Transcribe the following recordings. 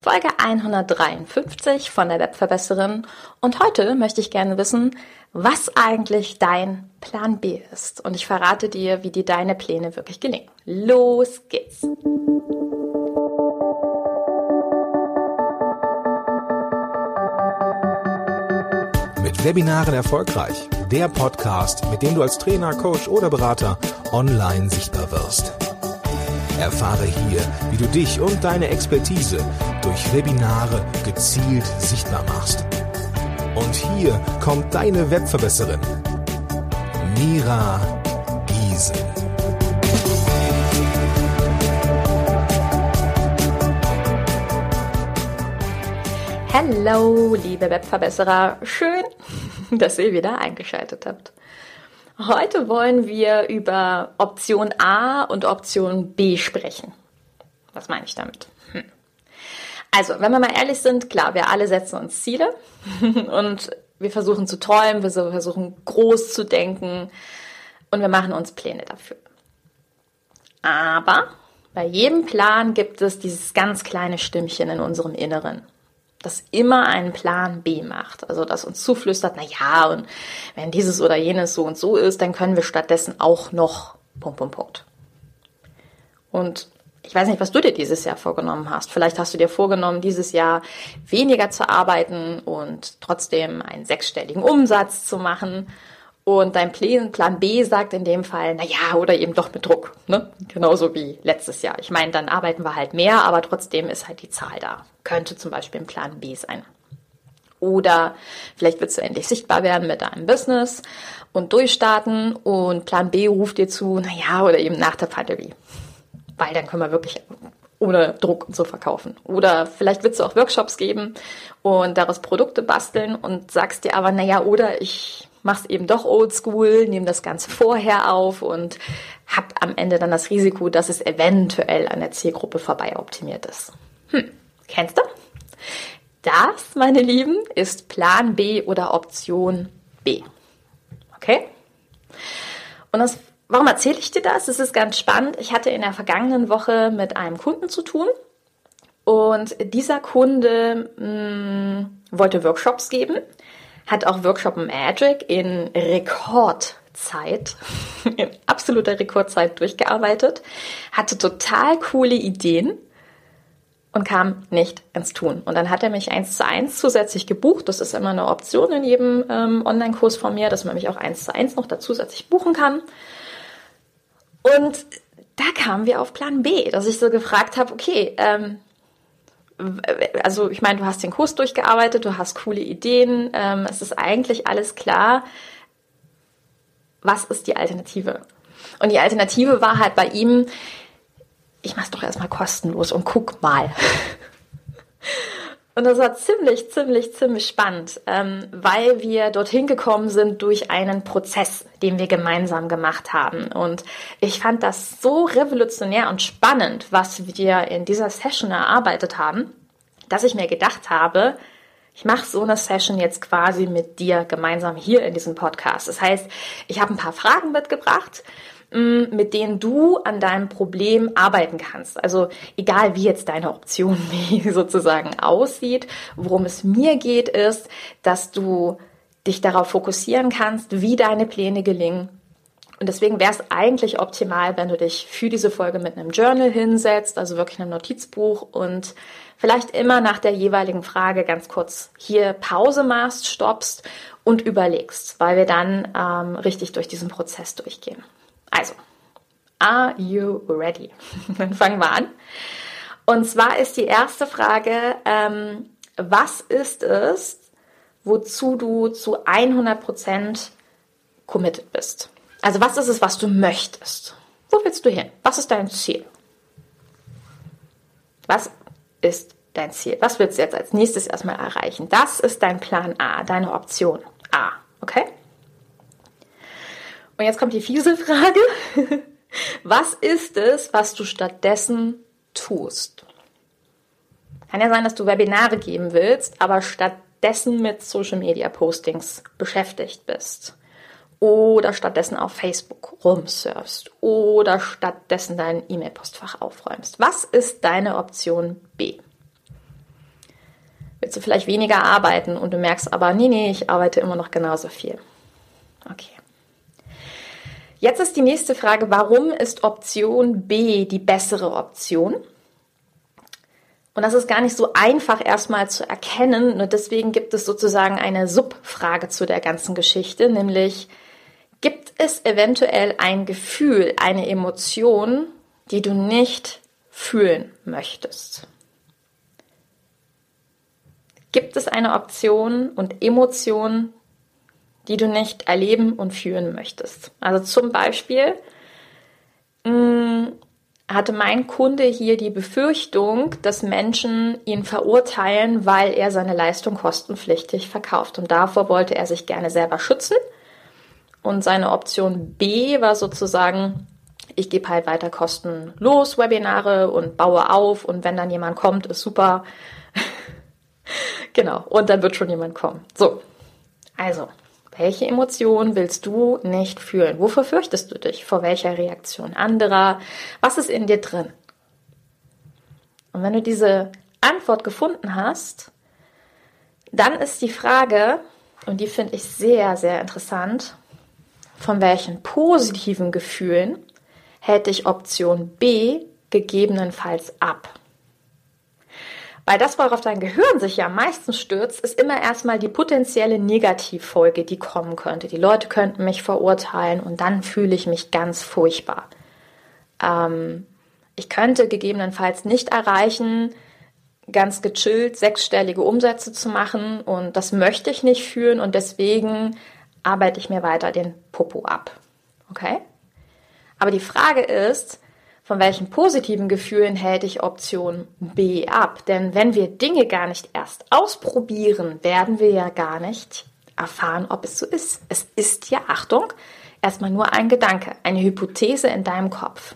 Folge 153 von der Webverbesserin und heute möchte ich gerne wissen, was eigentlich dein Plan B ist. Und ich verrate dir, wie dir deine Pläne wirklich gelingen. Los geht's! Mit Webinaren erfolgreich. Der Podcast, mit dem du als Trainer, Coach oder Berater online sichtbar wirst. Erfahre hier, wie du dich und deine Expertise durch Webinare gezielt sichtbar machst. Und hier kommt deine Webverbesserin, Mira Giesen. Hallo, liebe Webverbesserer. Schön, dass ihr wieder eingeschaltet habt. Heute wollen wir über Option A und Option B sprechen. Was meine ich damit? Hm. Also, wenn wir mal ehrlich sind, klar, wir alle setzen uns Ziele und wir versuchen zu träumen, wir versuchen groß zu denken und wir machen uns Pläne dafür. Aber bei jedem Plan gibt es dieses ganz kleine Stimmchen in unserem Inneren das immer einen Plan B macht. Also das uns zuflüstert, na ja, und wenn dieses oder jenes so und so ist, dann können wir stattdessen auch noch Punkt, Punkt, Punkt. Und ich weiß nicht, was du dir dieses Jahr vorgenommen hast. Vielleicht hast du dir vorgenommen, dieses Jahr weniger zu arbeiten und trotzdem einen sechsstelligen Umsatz zu machen. Und dein Plan B sagt in dem Fall, na ja, oder eben doch mit Druck, ne? Genauso wie letztes Jahr. Ich meine, dann arbeiten wir halt mehr, aber trotzdem ist halt die Zahl da. Könnte zum Beispiel ein Plan B sein. Oder vielleicht willst du endlich sichtbar werden mit deinem Business und durchstarten und Plan B ruft dir zu, na ja, oder eben nach der Pandemie. Weil dann können wir wirklich ohne Druck und so verkaufen. Oder vielleicht willst du auch Workshops geben und daraus Produkte basteln und sagst dir aber, na ja, oder ich mach's eben doch oldschool, nehme das Ganze vorher auf und hab am Ende dann das Risiko, dass es eventuell an der Zielgruppe vorbei optimiert ist. Hm, kennst du? Das, meine Lieben, ist Plan B oder Option B. Okay? Und das, warum erzähle ich dir das? Es ist ganz spannend. Ich hatte in der vergangenen Woche mit einem Kunden zu tun und dieser Kunde mh, hm, wollte Workshops geben hat auch Workshop Magic in Rekordzeit, in absoluter Rekordzeit durchgearbeitet, hatte total coole Ideen und kam nicht ins Tun. Und dann hat er mich eins zu eins zusätzlich gebucht. Das ist immer eine Option in jedem ähm, Online-Kurs von mir, dass man mich auch eins zu eins noch da zusätzlich buchen kann. Und da kamen wir auf Plan B, dass ich so gefragt habe, okay, ähm, also ich meine, du hast den Kurs durchgearbeitet, du hast coole Ideen, ähm, es ist eigentlich alles klar. Was ist die Alternative? Und die Alternative war halt bei ihm, ich mach's doch erstmal kostenlos und guck mal. Und das war ziemlich, ziemlich, ziemlich spannend, ähm, weil wir dorthin gekommen sind durch einen Prozess, den wir gemeinsam gemacht haben. Und ich fand das so revolutionär und spannend, was wir in dieser Session erarbeitet haben, dass ich mir gedacht habe, ich mache so eine Session jetzt quasi mit dir gemeinsam hier in diesem Podcast. Das heißt, ich habe ein paar Fragen mitgebracht mit denen du an deinem Problem arbeiten kannst. Also egal wie jetzt deine Option sozusagen aussieht, worum es mir geht, ist, dass du dich darauf fokussieren kannst, wie deine Pläne gelingen. Und deswegen wäre es eigentlich optimal, wenn du dich für diese Folge mit einem Journal hinsetzt, also wirklich einem Notizbuch und vielleicht immer nach der jeweiligen Frage ganz kurz hier Pause machst, stoppst und überlegst, weil wir dann ähm, richtig durch diesen Prozess durchgehen. Also, are you ready? Dann fangen wir an. Und zwar ist die erste Frage, ähm, was ist es, wozu du zu 100% committed bist? Also was ist es, was du möchtest? Wo willst du hin? Was ist dein Ziel? Was ist dein Ziel? Was willst du jetzt als nächstes erstmal erreichen? Das ist dein Plan A, deine Option A. Okay? Und jetzt kommt die fiese Frage. Was ist es, was du stattdessen tust? Kann ja sein, dass du Webinare geben willst, aber stattdessen mit Social Media Postings beschäftigt bist. Oder stattdessen auf Facebook rumsurfst. Oder stattdessen dein E-Mail-Postfach aufräumst. Was ist deine Option B? du vielleicht weniger arbeiten und du merkst aber, nee, nee, ich arbeite immer noch genauso viel. Okay. Jetzt ist die nächste Frage, warum ist Option B die bessere Option? Und das ist gar nicht so einfach erstmal zu erkennen. Nur deswegen gibt es sozusagen eine Subfrage zu der ganzen Geschichte, nämlich gibt es eventuell ein Gefühl, eine Emotion, die du nicht fühlen möchtest? Gibt es eine Option und Emotion, die du nicht erleben und fühlen möchtest? Also zum Beispiel mm, hatte mein Kunde hier die Befürchtung, dass Menschen ihn verurteilen, weil er seine Leistung kostenpflichtig verkauft. Und davor wollte er sich gerne selber schützen. Und seine Option B war sozusagen, ich gebe halt weiter kostenlos Webinare und baue auf. Und wenn dann jemand kommt, ist super. genau. Und dann wird schon jemand kommen. So. Also, welche Emotion willst du nicht fühlen? Wofür fürchtest du dich? Vor welcher Reaktion anderer? Was ist in dir drin? Und wenn du diese Antwort gefunden hast, dann ist die Frage, und die finde ich sehr, sehr interessant, von welchen positiven Gefühlen hält dich Option B gegebenenfalls ab? Weil das, worauf dein Gehirn sich ja am meisten stürzt, ist immer erstmal die potenzielle Negativfolge, die kommen könnte. Die Leute könnten mich verurteilen und dann fühle ich mich ganz furchtbar. Ähm, ich könnte gegebenenfalls nicht erreichen, ganz gechillt sechsstellige Umsätze zu machen und das möchte ich nicht fühlen und deswegen arbeite ich mir weiter den Popo ab. Okay? Aber die Frage ist, von welchen positiven Gefühlen hält ich Option B ab? Denn wenn wir Dinge gar nicht erst ausprobieren, werden wir ja gar nicht erfahren, ob es so ist. Es ist ja, Achtung, erstmal nur ein Gedanke, eine Hypothese in deinem Kopf.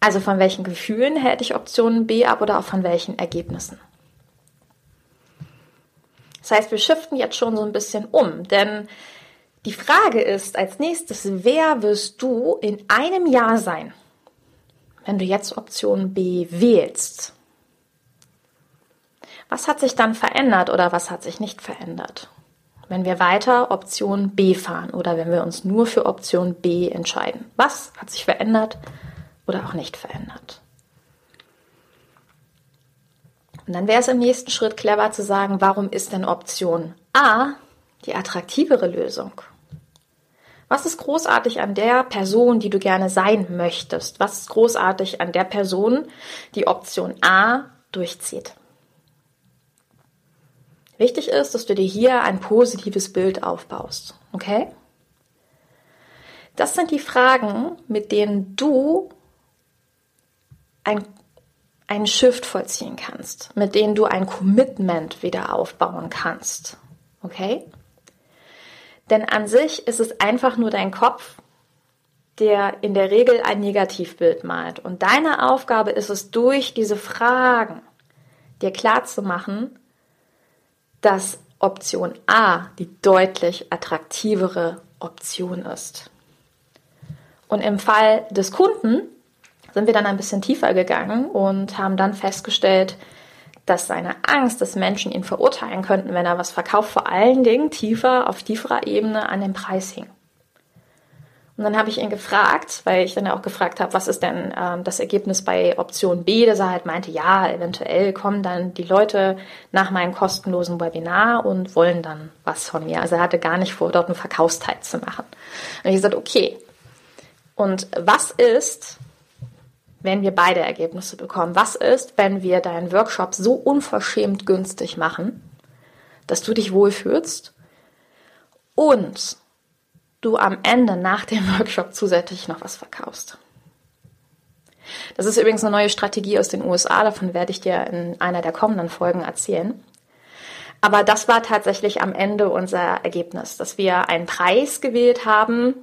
Also von welchen Gefühlen hält ich Option B ab oder auch von welchen Ergebnissen? Das heißt, wir shiften jetzt schon so ein bisschen um, denn die Frage ist als nächstes, wer wirst du in einem Jahr sein? Wenn du jetzt Option B wählst, was hat sich dann verändert oder was hat sich nicht verändert? Wenn wir weiter Option B fahren oder wenn wir uns nur für Option B entscheiden. Was hat sich verändert oder auch nicht verändert? Und dann wäre es im nächsten Schritt clever zu sagen, warum ist denn Option A die attraktivere Lösung? Was ist großartig an der Person, die du gerne sein möchtest? Was ist großartig an der Person, die Option A durchzieht? Wichtig ist, dass du dir hier ein positives Bild aufbaust. Okay? Das sind die Fragen, mit denen du ein, einen Shift vollziehen kannst, mit denen du ein Commitment wieder aufbauen kannst. Okay? Denn an sich ist es einfach nur dein Kopf, der in der Regel ein Negativbild malt. Und deine Aufgabe ist es, durch diese Fragen dir klarzumachen, dass Option A die deutlich attraktivere Option ist. Und im Fall des Kunden sind wir dann ein bisschen tiefer gegangen und haben dann festgestellt, dass seine Angst, dass Menschen ihn verurteilen könnten, wenn er was verkauft, vor allen Dingen tiefer, auf tieferer Ebene an dem Preis hing. Und dann habe ich ihn gefragt, weil ich dann ja auch gefragt habe, was ist denn ähm, das Ergebnis bei Option B, dass er halt meinte, ja, eventuell kommen dann die Leute nach meinem kostenlosen Webinar und wollen dann was von mir. Also er hatte gar nicht vor, dort einen Verkaufsteil zu machen. Und ich gesagt, okay. Und was ist, wenn wir beide Ergebnisse bekommen. Was ist, wenn wir deinen Workshop so unverschämt günstig machen, dass du dich wohlfühlst und du am Ende nach dem Workshop zusätzlich noch was verkaufst? Das ist übrigens eine neue Strategie aus den USA, davon werde ich dir in einer der kommenden Folgen erzählen. Aber das war tatsächlich am Ende unser Ergebnis, dass wir einen Preis gewählt haben,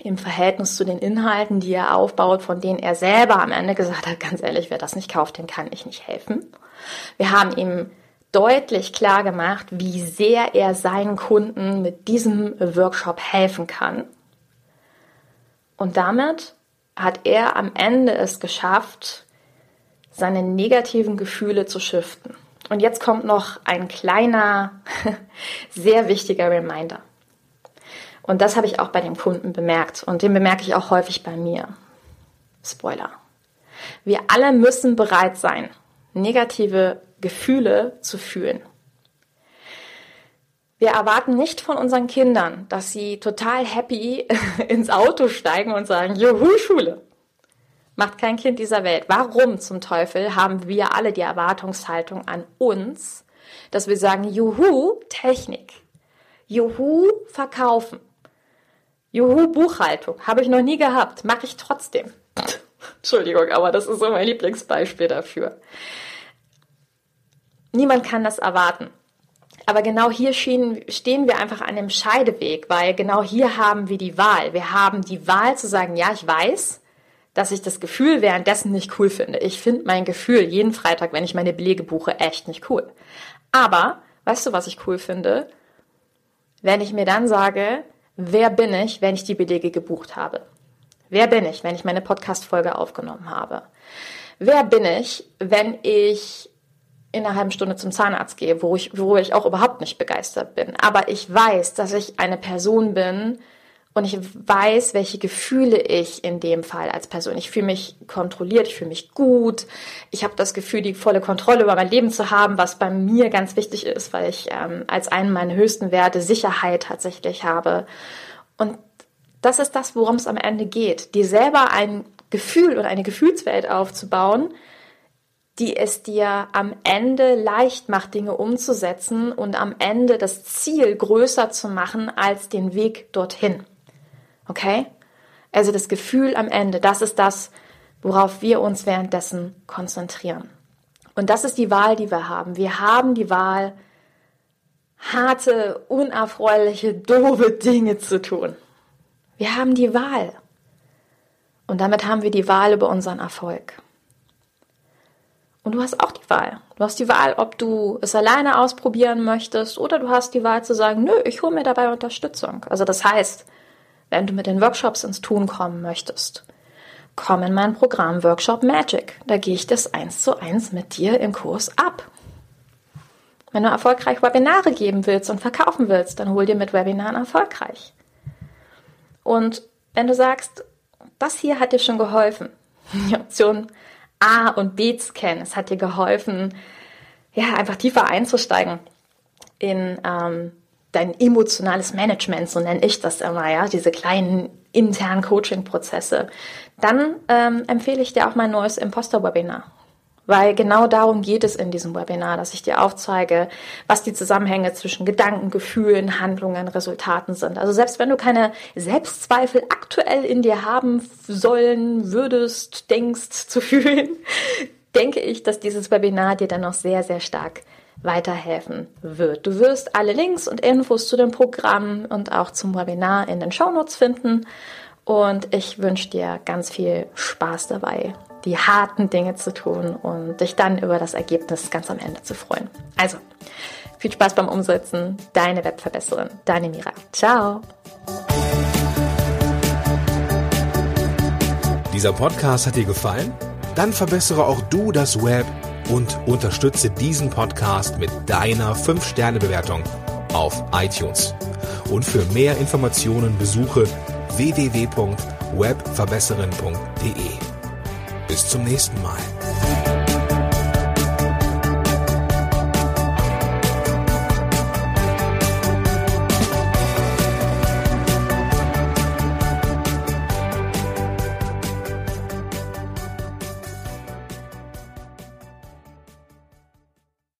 im Verhältnis zu den Inhalten, die er aufbaut, von denen er selber am Ende gesagt hat, ganz ehrlich, wer das nicht kauft, den kann ich nicht helfen. Wir haben ihm deutlich klar gemacht, wie sehr er seinen Kunden mit diesem Workshop helfen kann. Und damit hat er am Ende es geschafft, seine negativen Gefühle zu shiften. Und jetzt kommt noch ein kleiner, sehr wichtiger Reminder. Und das habe ich auch bei dem Kunden bemerkt und den bemerke ich auch häufig bei mir. Spoiler. Wir alle müssen bereit sein, negative Gefühle zu fühlen. Wir erwarten nicht von unseren Kindern, dass sie total happy ins Auto steigen und sagen, Juhu, Schule. Macht kein Kind dieser Welt. Warum zum Teufel haben wir alle die Erwartungshaltung an uns, dass wir sagen, Juhu, Technik. Juhu, Verkaufen. Juhu, Buchhaltung. Habe ich noch nie gehabt. Mache ich trotzdem. Entschuldigung, aber das ist so mein Lieblingsbeispiel dafür. Niemand kann das erwarten. Aber genau hier stehen, wir einfach an dem Scheideweg, weil genau hier haben wir die Wahl. Wir haben die Wahl zu sagen, ja, ich weiß, dass ich das Gefühl währenddessen nicht cool finde. Ich finde mein Gefühl jeden Freitag, wenn ich meine Belege buche, echt nicht cool. Aber, weißt du, was ich cool finde? Wenn ich mir dann sage, wer bin ich, wenn ich die Belege gebucht habe? Wer bin ich, wenn ich meine Podcast-Folge aufgenommen habe? Wer bin ich, wenn ich in einer halben Stunde zum Zahnarzt gehe, wo ich, wo ich auch überhaupt nicht begeistert bin? Aber ich weiß, dass ich eine Person bin, und ich weiß, welche Gefühle ich in dem Fall als Person. Ich fühle mich kontrolliert, ich fühle mich gut. Ich habe das Gefühl, die volle Kontrolle über mein Leben zu haben, was bei mir ganz wichtig ist, weil ich ähm, als einen meiner höchsten Werte Sicherheit tatsächlich habe. Und das ist das, worum es am Ende geht. Dir selber ein Gefühl oder eine Gefühlswelt aufzubauen, die es dir am Ende leicht macht, Dinge umzusetzen und am Ende das Ziel größer zu machen als den Weg dorthin. Okay? Also das Gefühl am Ende, das ist das, worauf wir uns währenddessen konzentrieren. Und das ist die Wahl, die wir haben. Wir haben die Wahl, harte, unerfreuliche, doofe Dinge zu tun. Wir haben die Wahl. Und damit haben wir die Wahl über unseren Erfolg. Und du hast auch die Wahl. Du hast die Wahl, ob du es alleine ausprobieren möchtest oder du hast die Wahl zu sagen, nö, ich hole mir dabei Unterstützung. Also das heißt, wenn du mit den Workshops ins Tun kommen möchtest. Komm in mein Programm Workshop Magic. Da gehe ich das eins zu eins mit dir im Kurs ab. Wenn du erfolgreich Webinare geben willst und verkaufen willst, dann hol dir mit Webinaren erfolgreich. Und wenn du sagst, das hier hat dir schon geholfen, die Option A und B zu kennen, es hat dir geholfen, ja, einfach tiefer einzusteigen in ähm, dein emotionales Management, so nenne ich das immer, ja, diese kleinen internen Coaching-Prozesse, dann ähm, empfehle ich dir auch mein neues Imposter-Webinar. Weil genau darum geht es in diesem Webinar, dass ich dir aufzeige, was die Zusammenhänge zwischen Gedanken, Gefühlen, Handlungen, Resultaten sind. Also selbst wenn du keine Selbstzweifel aktuell in dir haben sollen, würdest, denkst zu fühlen, denke ich, dass dieses Webinar dir dann noch sehr, sehr stark weiterhelfen wird. Du wirst alle Links und Infos zu dem Programm und auch zum Webinar in den Shownotes finden. Und ich wünsche dir ganz viel Spaß dabei, die harten Dinge zu tun und dich dann über das Ergebnis ganz am Ende zu freuen. Also, viel Spaß beim Umsetzen. Deine Webverbesserin, deine Mira. Ciao. Dieser Podcast hat dir gefallen? Dann verbessere auch du das Web und unterstütze diesen Podcast mit deiner 5-Sterne-Bewertung auf iTunes. Und für mehr Informationen besuche www.webverbesserin.de. Bis zum nächsten Mal.